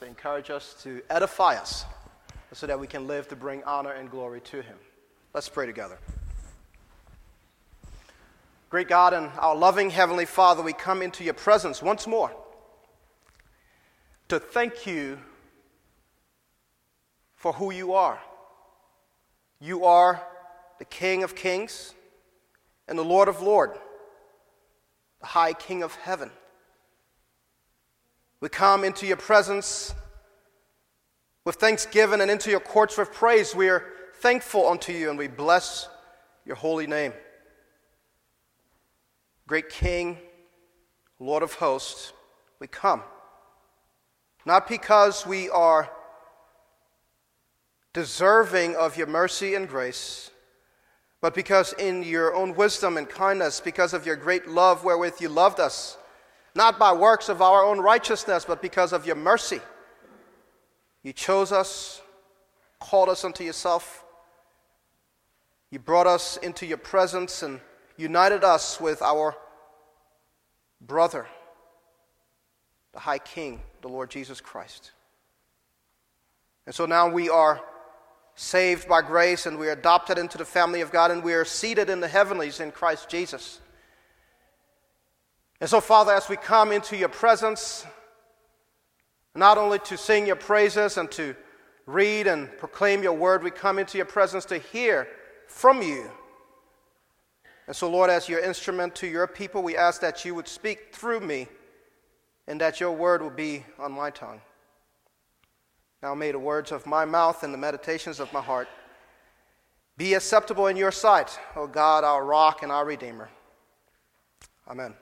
to encourage us, to edify us, so that we can live to bring honor and glory to Him. Let's pray together. Great God and our loving Heavenly Father, we come into your presence once more to thank you for who you are. You are the King of kings and the Lord of lords, the High King of heaven. We come into your presence with thanksgiving and into your courts with praise. We are thankful unto you and we bless your holy name. Great King, Lord of hosts, we come. Not because we are deserving of your mercy and grace, but because in your own wisdom and kindness, because of your great love wherewith you loved us, not by works of our own righteousness, but because of your mercy. You chose us, called us unto yourself. You brought us into your presence and united us with our brother, the High King, the Lord Jesus Christ. And so now we are saved by grace and we are adopted into the family of God and we are seated in the heavenlies in Christ Jesus. And so, Father, as we come into your presence, not only to sing your praises and to read and proclaim your word, we come into your presence to hear from you. And so, Lord, as your instrument to your people, we ask that you would speak through me and that your word will be on my tongue. Now may the words of my mouth and the meditations of my heart be acceptable in your sight, O God, our rock and our redeemer. Amen.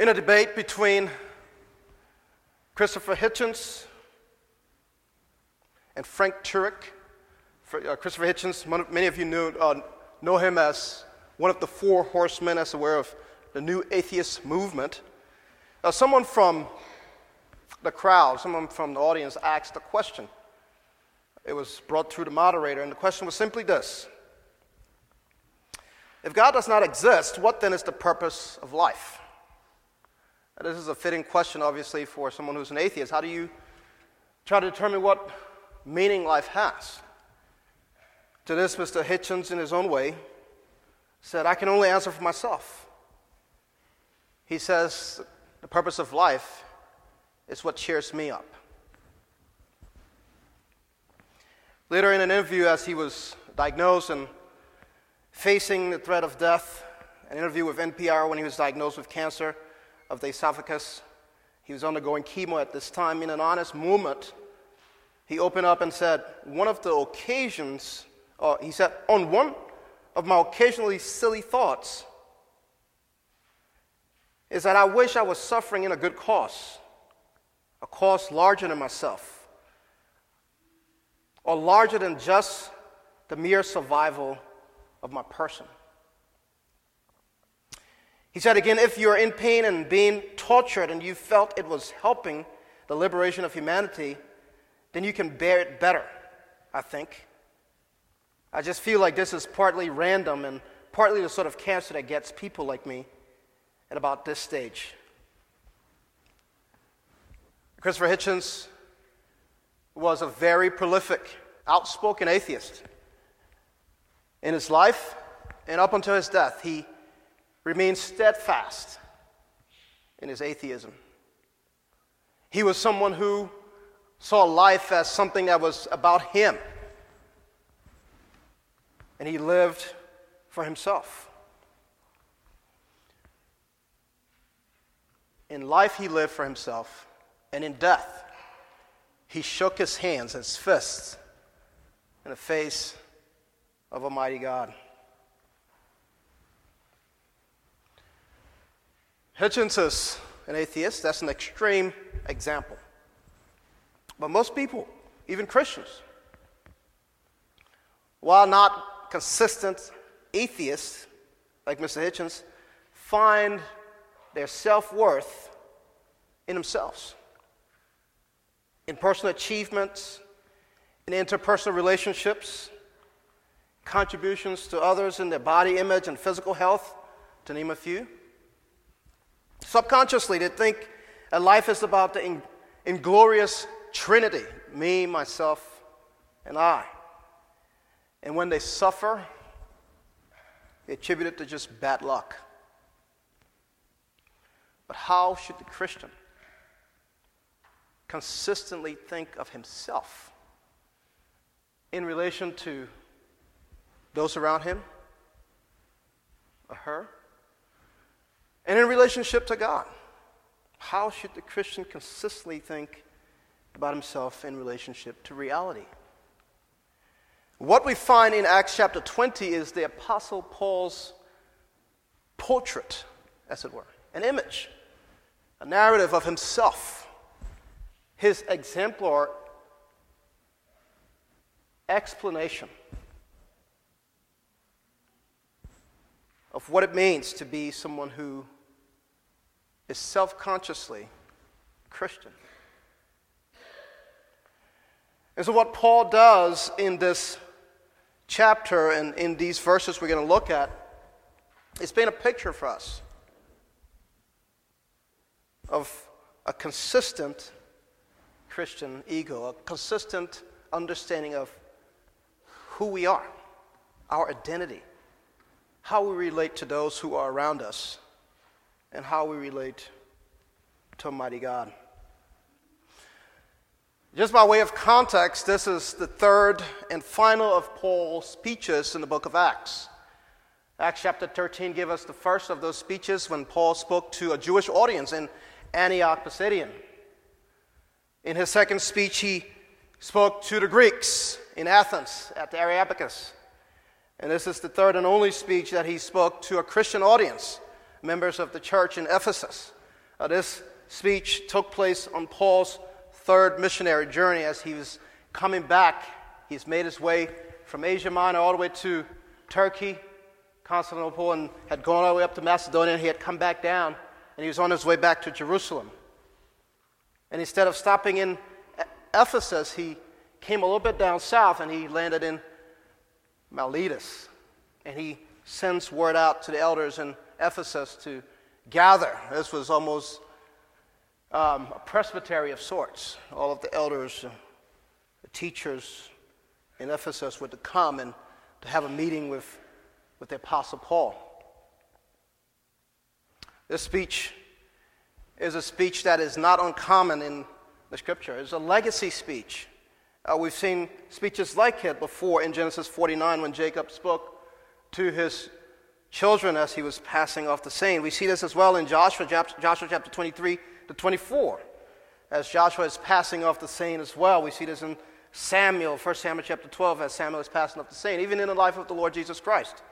In a debate between Christopher Hitchens and Frank Turek, uh, Christopher Hitchens, many of you knew, uh, know him as one of the four horsemen, as aware of the new atheist movement. Uh, someone from the crowd, someone from the audience asked a question. It was brought through the moderator, and the question was simply this If God does not exist, what then is the purpose of life? This is a fitting question, obviously, for someone who's an atheist. How do you try to determine what meaning life has? To this, Mr. Hitchens, in his own way, said, I can only answer for myself. He says, the purpose of life is what cheers me up. Later in an interview, as he was diagnosed and facing the threat of death, an interview with NPR when he was diagnosed with cancer, of the esophagus. He was undergoing chemo at this time. In an honest moment, he opened up and said, One of the occasions, uh, he said, on one of my occasionally silly thoughts, is that I wish I was suffering in a good cause, a cause larger than myself, or larger than just the mere survival of my person. He said again, if you're in pain and being tortured and you felt it was helping the liberation of humanity, then you can bear it better, I think. I just feel like this is partly random and partly the sort of cancer that gets people like me at about this stage. Christopher Hitchens was a very prolific, outspoken atheist. In his life and up until his death, he remained steadfast in his atheism. He was someone who saw life as something that was about him, and he lived for himself. In life, he lived for himself, and in death, he shook his hands, his fists, in the face of Almighty God. Hitchens is an atheist. That's an extreme example. But most people, even Christians, while not consistent atheists like Mr. Hitchens, find their self worth in themselves, in personal achievements, in interpersonal relationships, contributions to others in their body image and physical health, to name a few. Subconsciously, they think that life is about the inglorious trinity me, myself, and I. And when they suffer, they attribute it to just bad luck. But how should the Christian consistently think of himself in relation to those around him, or her, and in relationship to God? How should the Christian consistently think about himself in relationship to reality? What we find in Acts chapter 20 is the Apostle Paul's portrait, as it were, an image, a narrative of himself, his exemplar explanation of what it means to be someone who is self consciously Christian. And so, what Paul does in this chapter and in these verses we're going to look at is paint a picture for us of a consistent Christian ego, a consistent understanding of who we are, our identity, how we relate to those who are around us, and how we relate to Almighty God. Just by way of context, this is the third and final of Paul's speeches in the book of Acts. Acts chapter 13 gave us the first of those speeches when Paul spoke to a Jewish audience in Antioch Pisidian. In his second speech, he spoke to the Greeks in Athens at the Areopagus. And this is the third and only speech that he spoke to a Christian audience, members of the church in Ephesus. Uh, this speech took place on Paul's third missionary journey as he was coming back. He's made his way from Asia Minor all the way to Turkey, Constantinople, and had gone all the way up to Macedonia. And he had come back down, and he was on his way back to Jerusalem. And instead of stopping in Ephesus, he came a little bit down south and he landed in Miletus. And he sends word out to the elders in Ephesus to gather. This was almost um, a presbytery of sorts. All of the elders, uh, the teachers in Ephesus were to come and to have a meeting with, with the Apostle Paul. This speech is a speech that is not uncommon in the scripture. It's a legacy speech. Uh, we've seen speeches like it before in Genesis 49 when Jacob spoke to his children as he was passing off the scene. We see this as well in Joshua, Joshua chapter 23 to 24. As Joshua is passing off the scene as well, we see this in Samuel, 1 Samuel chapter 12, as Samuel is passing off the scene, even in the life of the Lord Jesus Christ.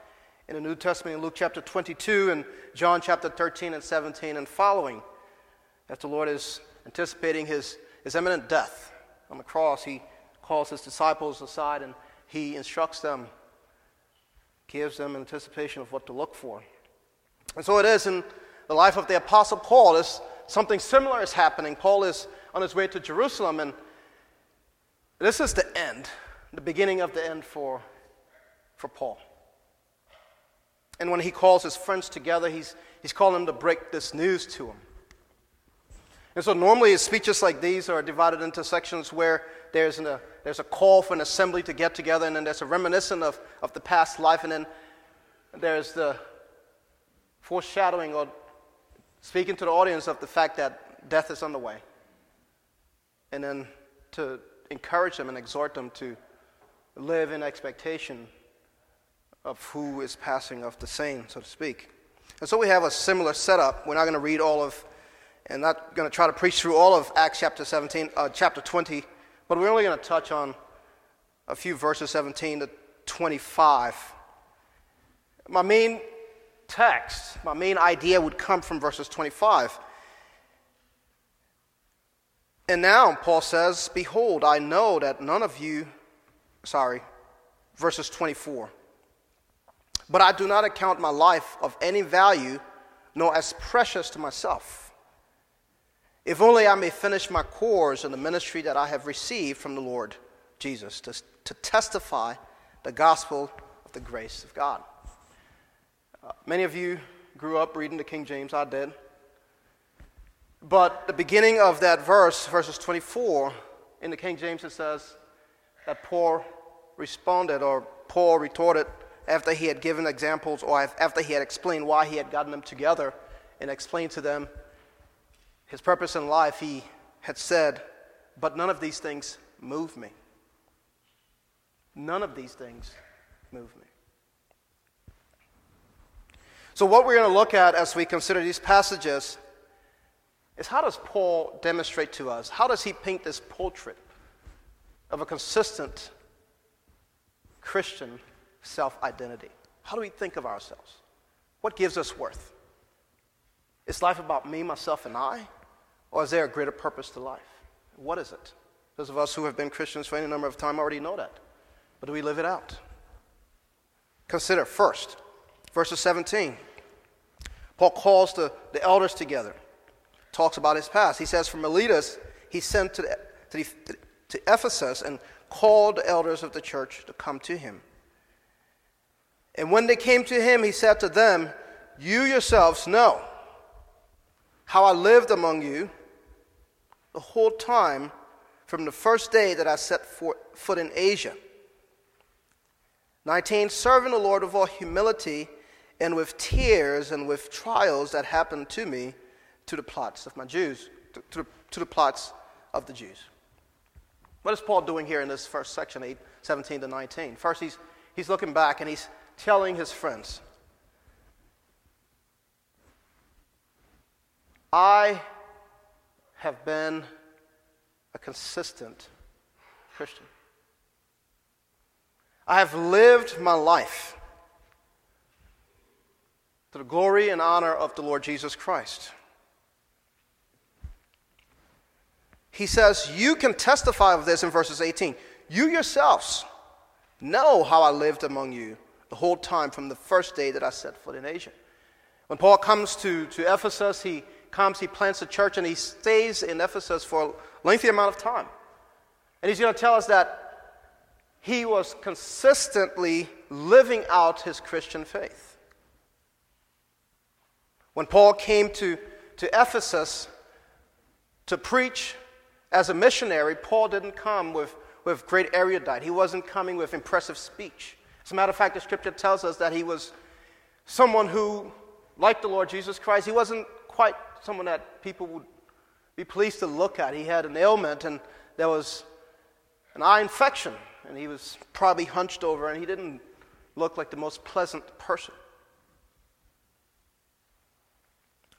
In the New Testament, in Luke chapter 22 and John chapter 13 and 17 and following, as the Lord is anticipating his, his imminent death on the cross, he calls his disciples aside and he instructs them, gives them anticipation of what to look for. And so it is in the life of the Apostle Paul. This something similar is happening. Paul is on his way to Jerusalem, and this is the end, the beginning of the end for, for Paul. And when he calls his friends together, he's, he's calling them to break this news to him. And so normally his speeches like these are divided into sections where there's, a there's a call for an assembly to get together, and then there's a reminiscence of, of the past life, and then there's the foreshadowing or speaking to the audience of the fact that death is on the way. And then to encourage them and exhort them to live in expectation of who is passing off the same, so to speak. And so we have a similar setup. We're not going to read all of, and not going to try to preach through all of Acts chapter 17, uh, chapter 20, but we're only going to touch on a few verses 17 to 25. My main text, my main idea would come from verses 25. And now, Paul says, Behold, I know that none of you, sorry, verses 24. But I do not account my life of any value, nor as precious to myself. If only I may finish my course in the ministry that I have received from the Lord Jesus, to, to testify the gospel of the grace of God. Uh, many of you grew up reading the King James. I did. But the beginning of that verse, verses 24, in the King James, it says that Paul responded or Paul retorted after he had given examples or after he had explained why he had gotten them together and explained to them his purpose in life, he had said, But none of these things move me. None of these things move me. So, what we're going to look at as we consider these passages is how does Paul demonstrate to us? How does he paint this portrait of a consistent Christian self identity? How do we think of ourselves? What gives us worth? Is life about me, myself, and I? Or is there a greater purpose to life? What is it? Those of us who have been Christians for any number of time already know that. But do we live it out? Consider first, verses 17. Paul calls the, the elders together, talks about his past. He says, From Miletus, he sent to, the, to, the, to Ephesus and called the elders of the church to come to him. And when they came to him, he said to them, You yourselves know how I lived among you the whole time from the first day that I set foot in Asia. 19. Serving the Lord with all humility and with tears and with trials that happened to me to the plots of my Jews, to, to, to the plots of the Jews. What is Paul doing here in this first section, 8, 17 to 19? First, he's, he's looking back and he's telling his friends, I have been a consistent Christian. I have lived my life to the glory and honor of the Lord Jesus Christ. He says, You can testify of this in verses 18. You yourselves know how I lived among you the whole time from the first day that I set foot in Asia. When Paul comes to, to Ephesus, he comes, he plants a church, and he stays in Ephesus for a lengthy amount of time. And he's going to tell us that he was consistently living out his Christian faith. When Paul came to, to Ephesus to preach as a missionary, Paul didn't come with, with great erudite. He wasn't coming with impressive speech. As a matter of fact, the scripture tells us that he was someone who, like the Lord Jesus Christ, he wasn't quite someone that people would be pleased to look at. He had an ailment, and there was an eye infection, and he was probably hunched over, and he didn't look like the most pleasant person.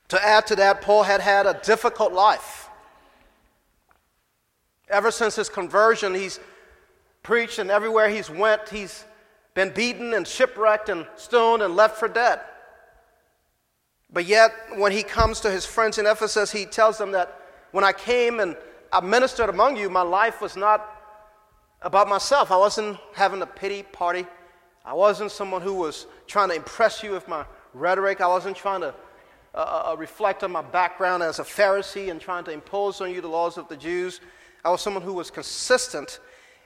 To add to that, Paul had had a difficult life. Ever since his conversion, he's preached, and everywhere he's went, he's been beaten and shipwrecked and stoned and left for dead. But yet, when he comes to his friends in Ephesus, he tells them that when I came and I ministered among you, my life was not about myself. I wasn't having a pity party. I wasn't someone who was trying to impress you with my rhetoric. I wasn't trying to uh, uh, uh, reflect on my background as a Pharisee and trying to impose on you the laws of the Jews. I was someone who was consistent.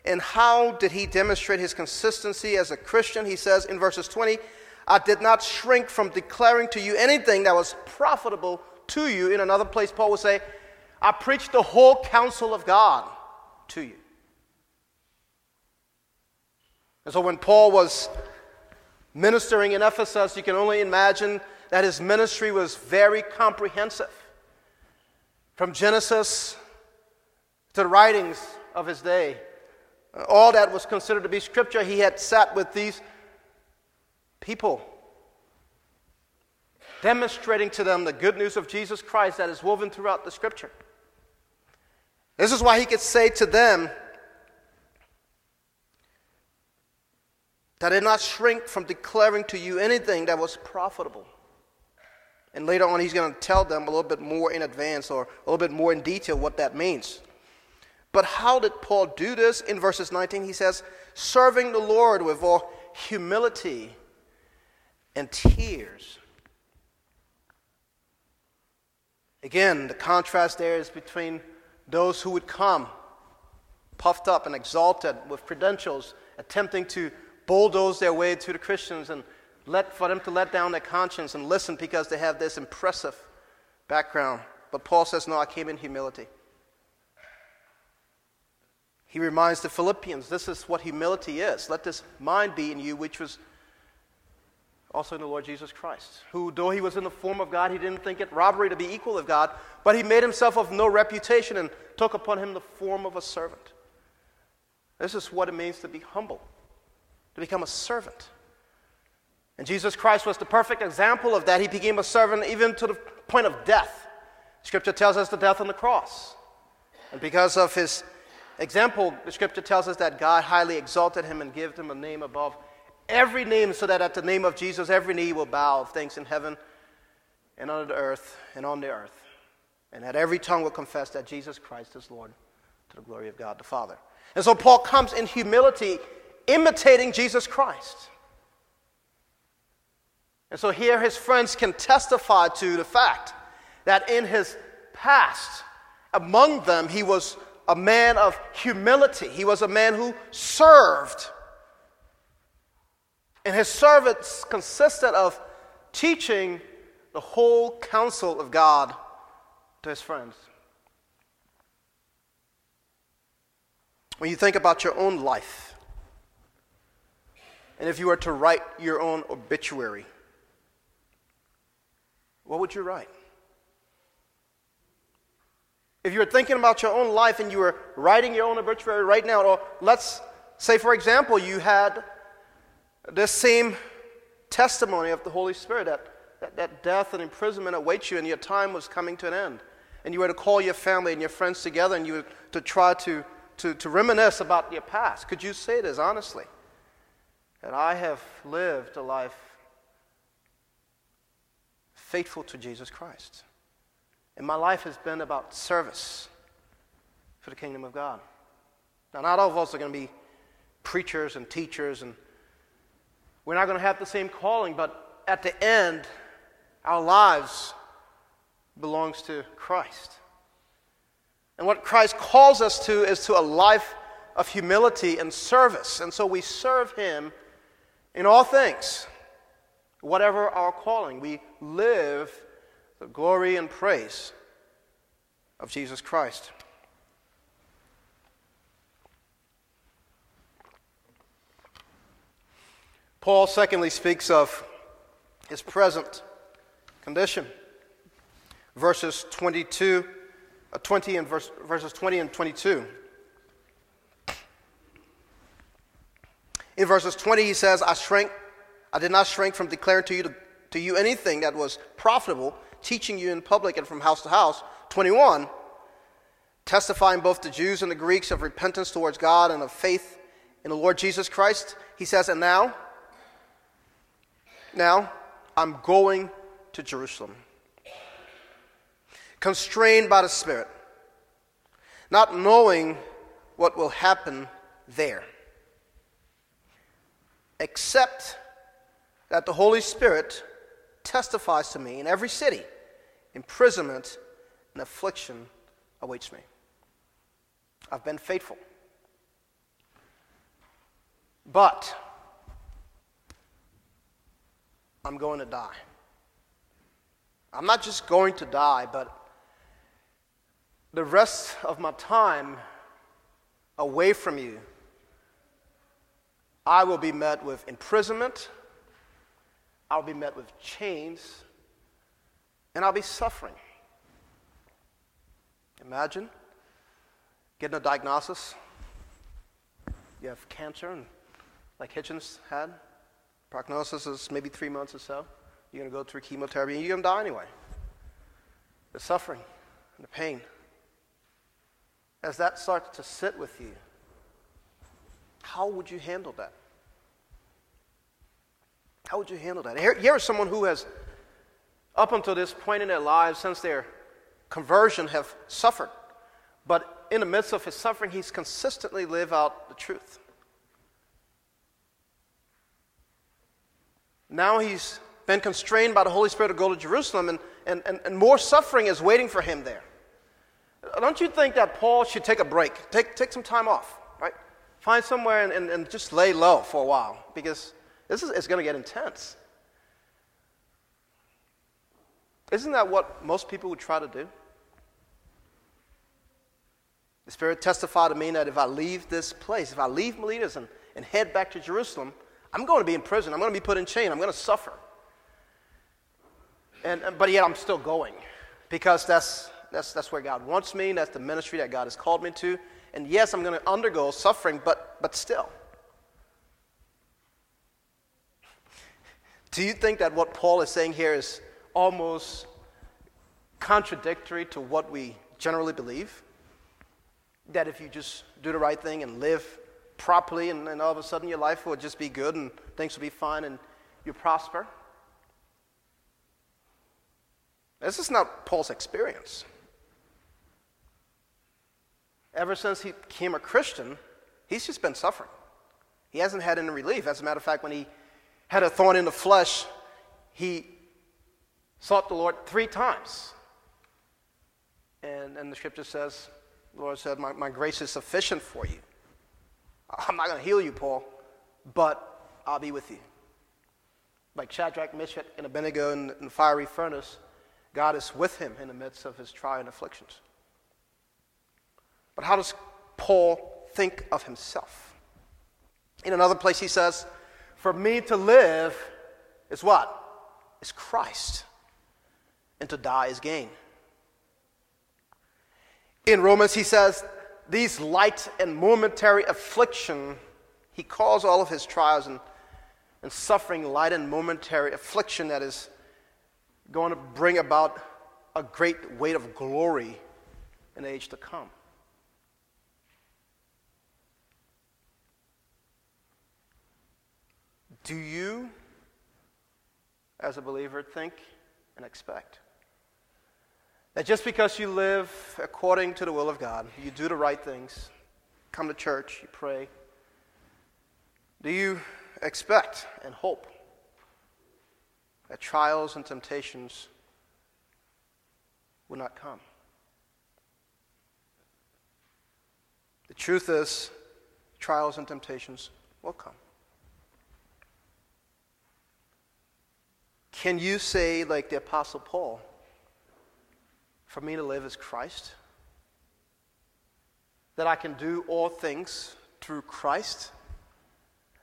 And how did he demonstrate his consistency as a Christian? He says in verses 20, I did not shrink from declaring to you anything that was profitable to you. In another place, Paul would say, I preached the whole counsel of God to you. And so when Paul was ministering in Ephesus, you can only imagine that his ministry was very comprehensive. From Genesis to the writings of his day, all that was considered to be scripture, he had sat with these people, demonstrating to them the good news of Jesus Christ that is woven throughout the scripture. This is why he could say to them that I did not shrink from declaring to you anything that was profitable. And later on, he's going to tell them a little bit more in advance or a little bit more in detail what that means. But how did Paul do this? In verses 19, he says, serving the Lord with all humility and tears. Again, the contrast there is between those who would come puffed up and exalted with credentials, attempting to bulldoze their way to the Christians and let, for them to let down their conscience and listen because they have this impressive background. But Paul says, No, I came in humility. He reminds the Philippians, this is what humility is. Let this mind be in you, which was also in the Lord Jesus Christ, who, though he was in the form of God, he didn't think it robbery to be equal of God, but he made himself of no reputation and took upon him the form of a servant. This is what it means to be humble, to become a servant. And Jesus Christ was the perfect example of that. He became a servant even to the point of death. Scripture tells us the death on the cross. And because of his example, the scripture tells us that God highly exalted him and gave him a name above every name, so that at the name of Jesus, every knee will bow of things in heaven and on the earth and on the earth. And that every tongue will confess that Jesus Christ is Lord to the glory of God the Father. And so Paul comes in humility, imitating Jesus Christ. And so here his friends can testify to the fact that in his past, among them, he was a man of humility. He was a man who served. And his service consisted of teaching the whole counsel of God to his friends. When you think about your own life, and if you were to write your own obituary, what would you write? If you were thinking about your own life and you were writing your own obituary right now, or let's say, for example, you had this same testimony of the Holy Spirit that, that, that death and imprisonment awaits you and your time was coming to an end. And you were to call your family and your friends together and you were to try to, to, to reminisce about your past. Could you say this honestly? That I have lived a life faithful to Jesus Christ. And my life has been about service for the kingdom of God. Now, not all of us are going to be preachers and teachers, and we're not going to have the same calling, but at the end, our lives belongs to Christ. And what Christ calls us to is to a life of humility and service. And so we serve Him in all things, whatever our calling. We live the glory and praise of Jesus Christ. Paul, secondly, speaks of his present condition. Verses 22, uh, 20 and verse, verses 20 and 22. In verses 20, he says, I shrank, I did not shrink from declaring to you, to, to you anything that was profitable, teaching you in public and from house to house. 21, testifying both to Jews and the Greeks of repentance towards God and of faith in the Lord Jesus Christ. He says, And now, now, I'm going to Jerusalem, constrained by the Spirit, not knowing what will happen there, except that the Holy Spirit testifies to me in every city imprisonment, and affliction awaits me. I've been faithful. But I'm going to die. I'm not just going to die, but the rest of my time away from you, I will be met with imprisonment, I'll be met with chains, and I'll be suffering. Imagine getting a diagnosis. You have cancer, and like Hitchens had. Prognosis is maybe three months or so. You're going to go through chemotherapy, and you're going to die anyway. The suffering and the pain. As that starts to sit with you, how would you handle that? How would you handle that? Here, here is someone who has up until this point in their lives, since their conversion, have suffered. But in the midst of his suffering, he's consistently lived out the truth. Now he's been constrained by the Holy Spirit to go to Jerusalem, and, and, and, and more suffering is waiting for him there. Don't you think that Paul should take a break? Take, take some time off, right? Find somewhere and, and, and just lay low for a while because this is it's going to get intense. Isn't that what most people would try to do? The Spirit testified to me that if I leave this place, if I leave Miletus and, and head back to Jerusalem, I'm going to be in prison. I'm going to be put in chain. I'm going to suffer. And, but yet I'm still going because that's, that's, that's where God wants me. That's the ministry that God has called me to. And yes, I'm going to undergo suffering, but, but still. Do you think that what Paul is saying here is almost contradictory to what we generally believe? That if you just do the right thing and live properly, and, and all of a sudden your life will just be good and things will be fine and you prosper? This is not Paul's experience. Ever since he became a Christian, he's just been suffering. He hasn't had any relief. As a matter of fact, when he had a thorn in the flesh, he sought the Lord three times. And, and the scripture says, the Lord said, my, my grace is sufficient for you. I'm not going to heal you, Paul, but I'll be with you. Like Shadrach, Meshach, and Abednego in, the fiery furnace, God is with him in the midst of his trial and afflictions. But how does Paul think of himself? In another place, he says, For me to live is what? Is Christ. And to die is gain. In Romans, he says, These light and momentary affliction, he calls all of his trials and, and suffering light and momentary affliction that is going to bring about a great weight of glory in the age to come. Do you, as a believer, think and expect that just because you live according to the will of God, you do the right things, come to church, you pray, do you expect and hope that trials and temptations will not come. The truth is, trials and temptations will come. Can you say, like the Apostle Paul, for me to live is Christ? That I can do all things through Christ?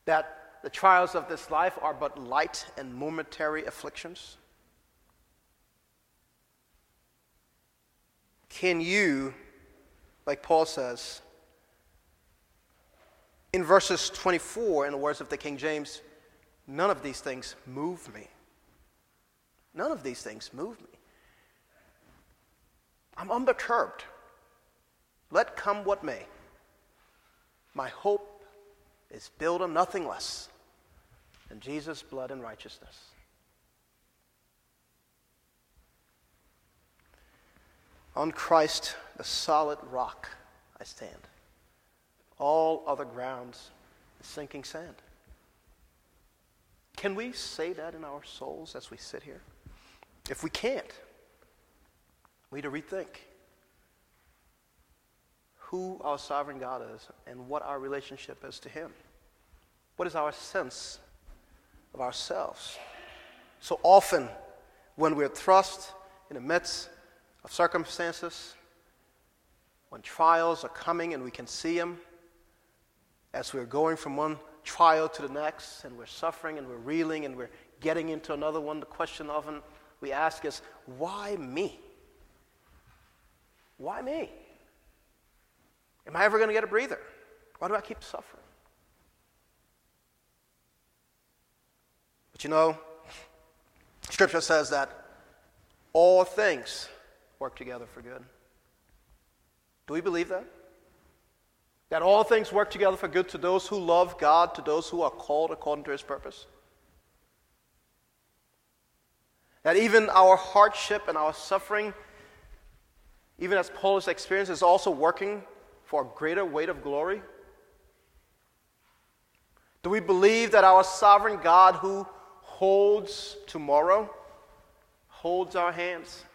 That the trials of this life are but light and momentary afflictions? Can you, like Paul says, in verses 24, in the words of the King James, none of these things move me. None of these things move me. I'm unperturbed. Let come what may. My hope is built on nothing less and Jesus' blood and righteousness. On Christ, the solid rock, I stand. All other grounds sinking sand. Can we say that in our souls as we sit here? If we can't, we need to rethink who our sovereign God is and what our relationship is to Him. What is our sense of ourselves. So often, when we're thrust in the midst of circumstances, when trials are coming and we can see them, as we're going from one trial to the next, and we're suffering and we're reeling and we're getting into another one, the question often we ask is, why me? Why me? Am I ever going to get a breather? Why do I keep suffering? But you know, Scripture says that all things work together for good. Do we believe that? That all things work together for good to those who love God, to those who are called according to his purpose? That even our hardship and our suffering, even as Paul's experience, is also working for a greater weight of glory? Do we believe that our sovereign God, who holds tomorrow, holds our hands.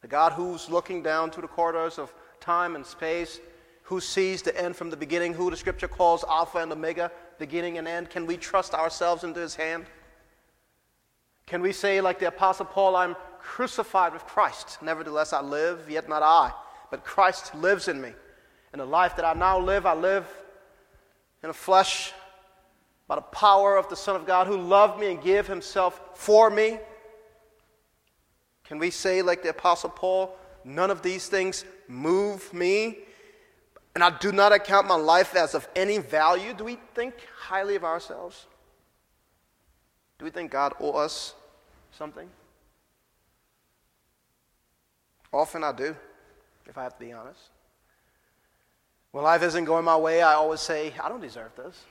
The God who's looking down to the corridors of time and space, who sees the end from the beginning, who the scripture calls Alpha and Omega, beginning and end. Can we trust ourselves into his hand? Can we say, like the Apostle Paul, I'm crucified with Christ, nevertheless I live, yet not I, but Christ lives in me. And the life that I now live, I live in the flesh by the power of the Son of God who loved me and gave himself for me. Can we say, like the Apostle Paul, none of these things move me? And I do not account my life as of any value? Do we think highly of ourselves? Do we think God owes us something? Often I do, if I have to be honest. When life isn't going my way, I always say, I don't deserve this.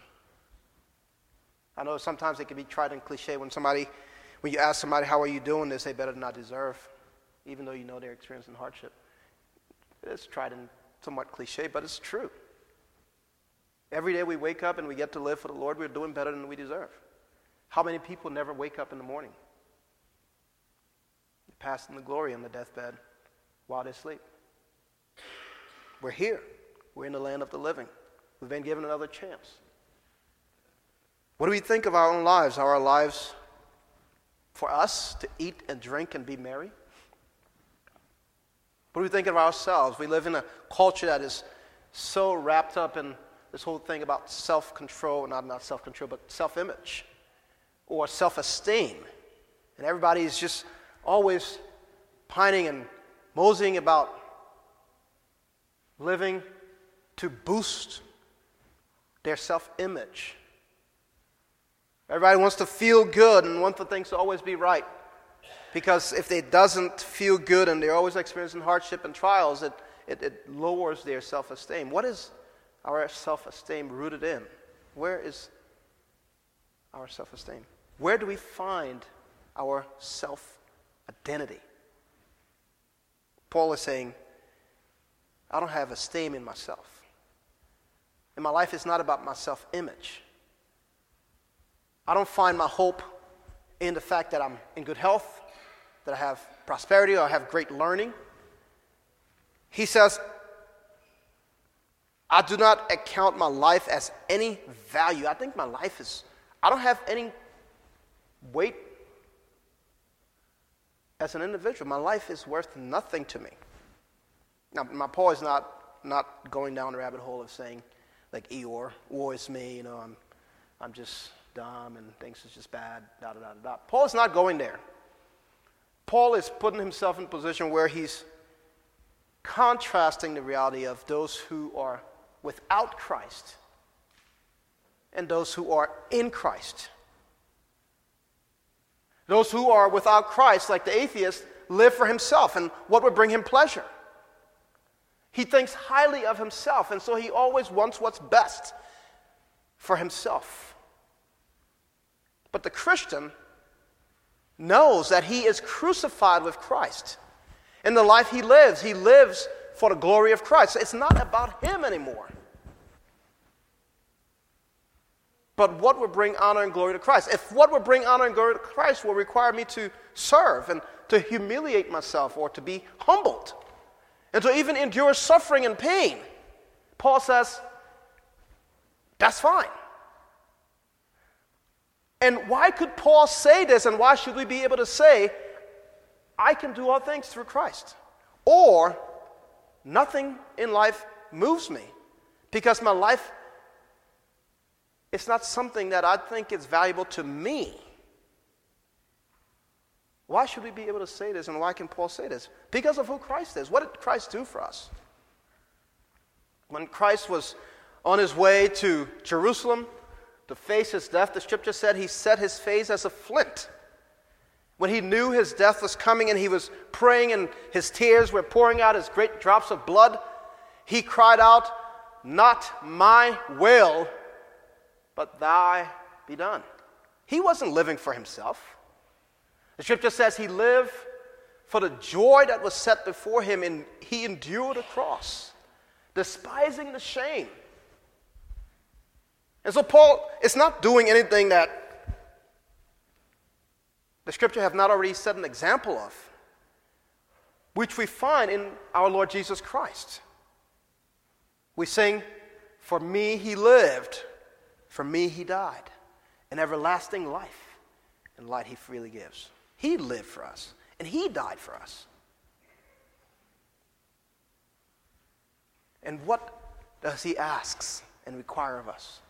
I know sometimes it can be tried and cliche when somebody, when you ask somebody, How are you doing? they say, Better than I deserve, even though you know they're experiencing hardship. It's tried and somewhat cliche, but it's true. Every day we wake up and we get to live for the Lord, we're doing better than we deserve. How many people never wake up in the morning? They pass in the glory on the deathbed while they sleep. We're here. We're in the land of the living. We've been given another chance. What do we think of our own lives? Are our lives for us to eat and drink and be merry? What do we think of ourselves? We live in a culture that is so wrapped up in this whole thing about self control, not, not self control, but self image or self esteem. And everybody is just always pining and moseying about living to boost their self image. Everybody wants to feel good and want for things to always be right. Because if it doesn't feel good and they're always experiencing hardship and trials, it, it, it lowers their self esteem. What is our self esteem rooted in? Where is our self esteem? Where do we find our self identity? Paul is saying, I don't have esteem in myself. And my life is not about my self image. I don't find my hope in the fact that I'm in good health, that I have prosperity, or I have great learning. He says, I do not account my life as any value. I think my life is, I don't have any weight as an individual. My life is worth nothing to me. Now, my Paul is not, not going down the rabbit hole of saying, like Eeyore, woe is me, you know, I'm, I'm just dumb and things it's just bad, da da da da. Paul is not going there. Paul is putting himself in a position where he's contrasting the reality of those who are without Christ and those who are in Christ. Those who are without Christ, like the atheist, live for himself and what would bring him pleasure. He thinks highly of himself, and so he always wants what's best for himself. But the Christian knows that he is crucified with Christ. In the life he lives, he lives for the glory of Christ. It's not about him anymore. But what will bring honor and glory to Christ? If what will bring honor and glory to Christ will require me to serve and to humiliate myself or to be humbled and to even endure suffering and pain, Paul says, that's fine. And why could Paul say this, and why should we be able to say, I can do all things through Christ? Or, nothing in life moves me because my life is not something that I think is valuable to me. Why should we be able to say this, and why can Paul say this? Because of who Christ is. What did Christ do for us? When Christ was on his way to Jerusalem, to face his death, the scripture said he set his face as a flint. When he knew his death was coming and he was praying and his tears were pouring out as great drops of blood, he cried out, Not my will, but thy be done. He wasn't living for himself. The scripture says he lived for the joy that was set before him and he endured a cross, despising the shame and so Paul is not doing anything that the scripture have not already set an example of, which we find in our Lord Jesus Christ. We sing, For me he lived, for me he died, an everlasting life and light he freely gives. He lived for us, and he died for us. And what does he ask and require of us?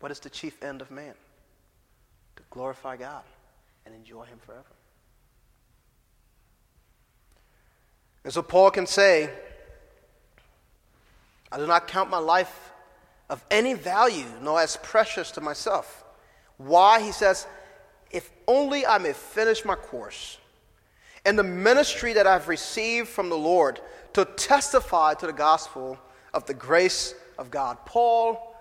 What is the chief end of man? To glorify God and enjoy him forever. And so Paul can say, I do not count my life of any value, nor as precious to myself. Why? He says, if only I may finish my course and the ministry that I've received from the Lord to testify to the gospel of the grace of God. Paul,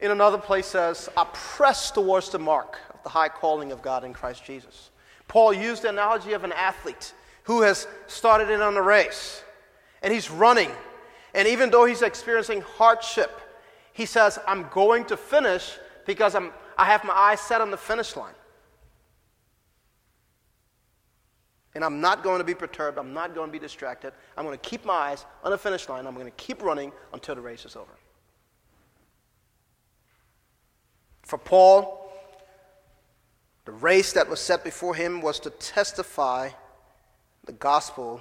in another place, says, I press towards the mark of the high calling of God in Christ Jesus. Paul used the analogy of an athlete who has started in on a race and he's running. And even though he's experiencing hardship, he says, I'm going to finish because I'm, I have my eyes set on the finish line. And I'm not going to be perturbed. I'm not going to be distracted. I'm going to keep my eyes on the finish line. I'm going to keep running until the race is over. For Paul, the race that was set before him was to testify the gospel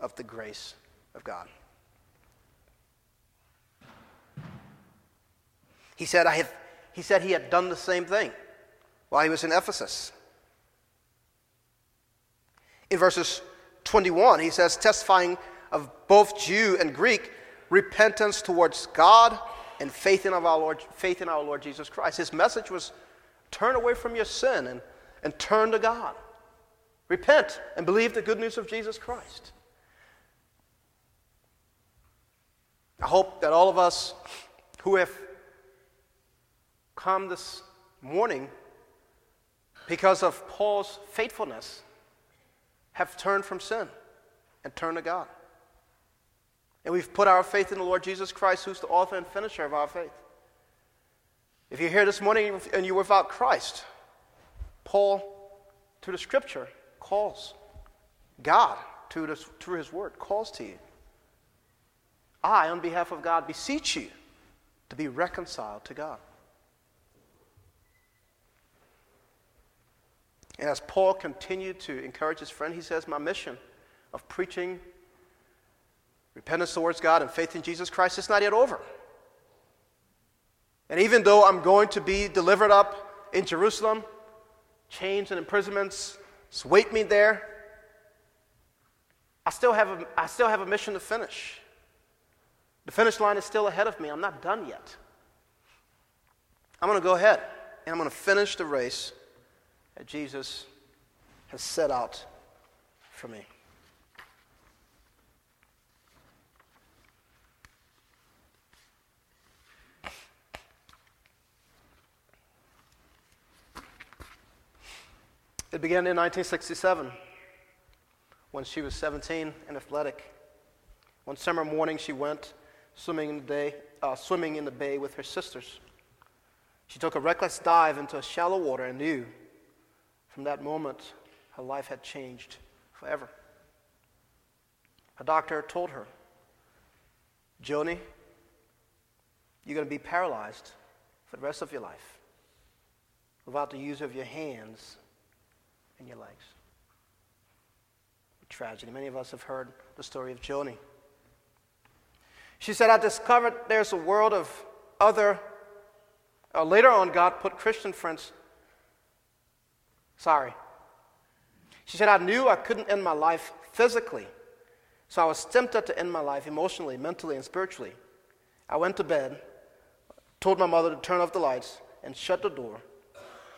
of the grace of God. He said, I have, he said he had done the same thing while he was in Ephesus. In verses 21, he says, testifying of both Jew and Greek, repentance towards God and faith in, our Lord, faith in our Lord Jesus Christ. His message was turn away from your sin and, and turn to God. Repent and believe the good news of Jesus Christ. I hope that all of us who have come this morning because of Paul's faithfulness have turned from sin and turned to God. And we've put our faith in the Lord Jesus Christ, who's the author and finisher of our faith. If you're here this morning and you're without Christ, Paul, through the scripture, calls. God, through, through his word, calls to you. I, on behalf of God, beseech you to be reconciled to God. And as Paul continued to encourage his friend, he says, My mission of preaching repentance towards God and faith in Jesus Christ is not yet over. And even though I'm going to be delivered up in Jerusalem, chains and imprisonments wait me there, I still, have a, I still have a mission to finish. The finish line is still ahead of me. I'm not done yet. I'm going to go ahead and I'm going to finish the race that Jesus has set out for me. It began in 1967 when she was 17 and athletic. One summer morning, she went swimming in the, day, uh, swimming in the bay with her sisters. She took a reckless dive into shallow water and knew from that moment, her life had changed forever. A doctor told her, Joni, you're going to be paralyzed for the rest of your life without the use of your hands and your legs. Tragedy. Many of us have heard the story of Joni. She said, I discovered there's a world of other. Uh, later on, God put Christian friends Sorry. She said, I knew I couldn't end my life physically, so I was tempted to end my life emotionally, mentally, and spiritually. I went to bed, told my mother to turn off the lights, and shut the door.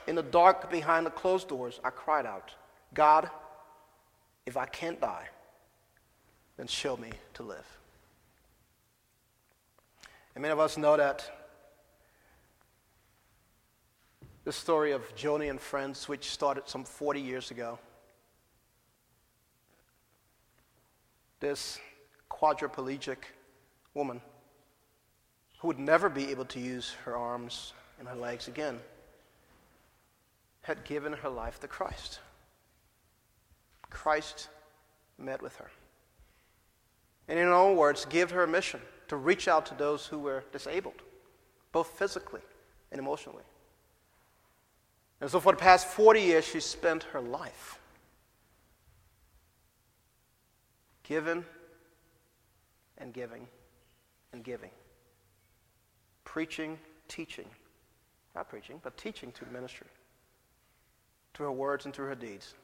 In the dark behind the closed doors, I cried out, God, if I can't die, then show me to live. And many of us know that the story of Joni and Friends, which started some 40 years ago. This quadriplegic woman who would never be able to use her arms and her legs again had given her life to Christ. Christ met with her. And in her own words, gave her a mission to reach out to those who were disabled, both physically and emotionally. And so for the past 40 years, she spent her life giving and giving and giving. Preaching, teaching. Not preaching, but teaching through ministry. Through her words and through her deeds.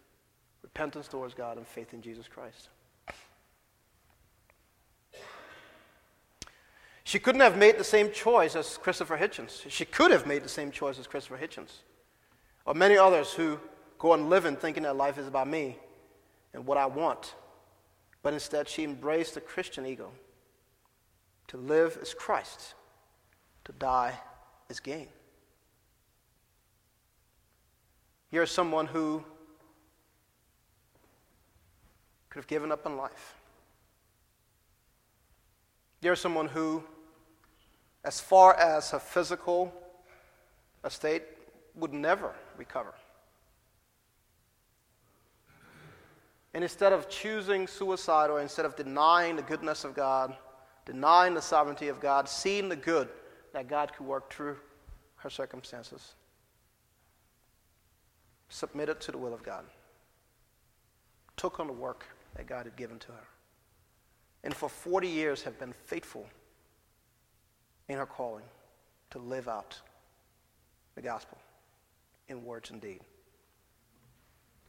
Repentance towards God and faith in Jesus Christ. She couldn't have made the same choice as Christopher Hitchens. She could have made the same choice as Christopher Hitchens. Or many others who go on living thinking that life is about me and what I want. But instead, she embraced the Christian ego. To live is Christ, to die is gain. Here's someone who could have given up on life. Here's someone who, as far as her physical estate, would never recover. And instead of choosing suicide or instead of denying the goodness of God, denying the sovereignty of God, seeing the good that God could work through her circumstances, submitted to the will of God, took on the work that God had given to her, and for 40 years have been faithful in her calling to live out the gospel in words and deed.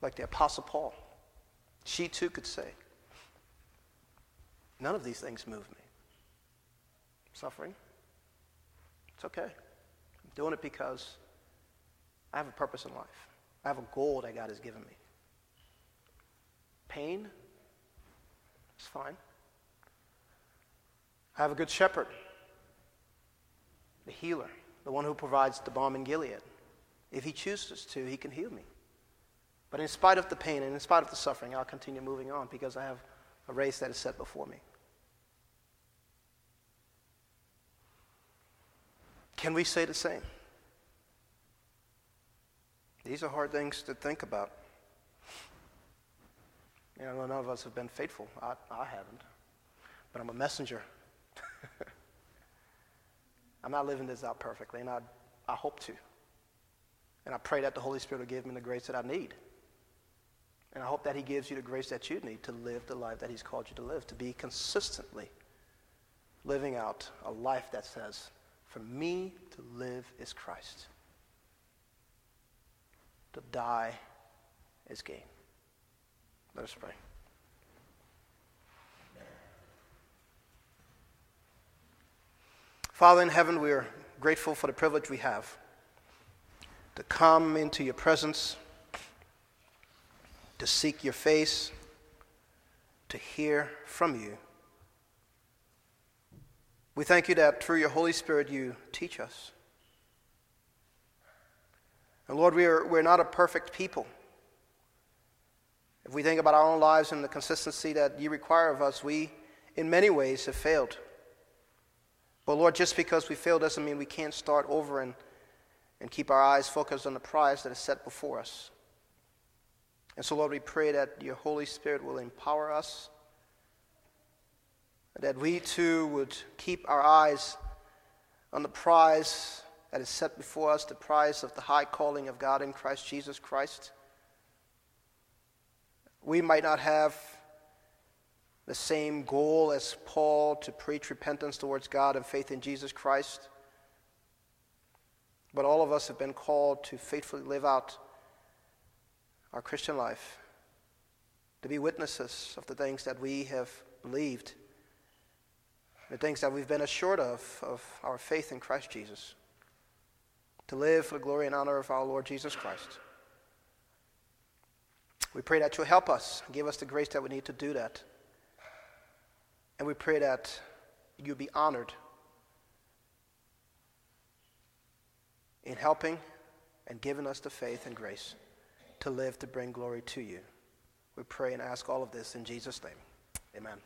Like the Apostle Paul she too could say, None of these things move me. Suffering, it's okay. I'm doing it because I have a purpose in life, I have a goal that God has given me. Pain, it's fine. I have a good shepherd, the healer, the one who provides the balm in Gilead. If he chooses to, he can heal me. But in spite of the pain and in spite of the suffering, I'll continue moving on because I have a race that is set before me. Can we say the same? These are hard things to think about. You know, none of us have been faithful. I, I haven't. But I'm a messenger. I'm not living this out perfectly, and I, I hope to. And I pray that the Holy Spirit will give me the grace that I need. And I hope that He gives you the grace that you need to live the life that He's called you to live, to be consistently living out a life that says, For me to live is Christ, to die is gain. Let us pray. Father in heaven, we are grateful for the privilege we have to come into your presence to seek your face, to hear from you. We thank you that through your Holy Spirit you teach us. And Lord, we are, we're not a perfect people. If we think about our own lives and the consistency that you require of us, we, in many ways, have failed. But Lord, just because we fail doesn't mean we can't start over and, and keep our eyes focused on the prize that is set before us. And so, Lord, we pray that your Holy Spirit will empower us, that we too would keep our eyes on the prize that is set before us, the prize of the high calling of God in Christ Jesus Christ. We might not have the same goal as Paul to preach repentance towards God and faith in Jesus Christ. But all of us have been called to faithfully live out our Christian life, to be witnesses of the things that we have believed, the things that we've been assured of, of our faith in Christ Jesus, to live for the glory and honor of our Lord Jesus Christ. We pray that you'll help us, give us the grace that we need to do that. And we pray that you'll be honored in helping and giving us the faith and grace to live to bring glory to you. We pray and ask all of this in Jesus' name. Amen.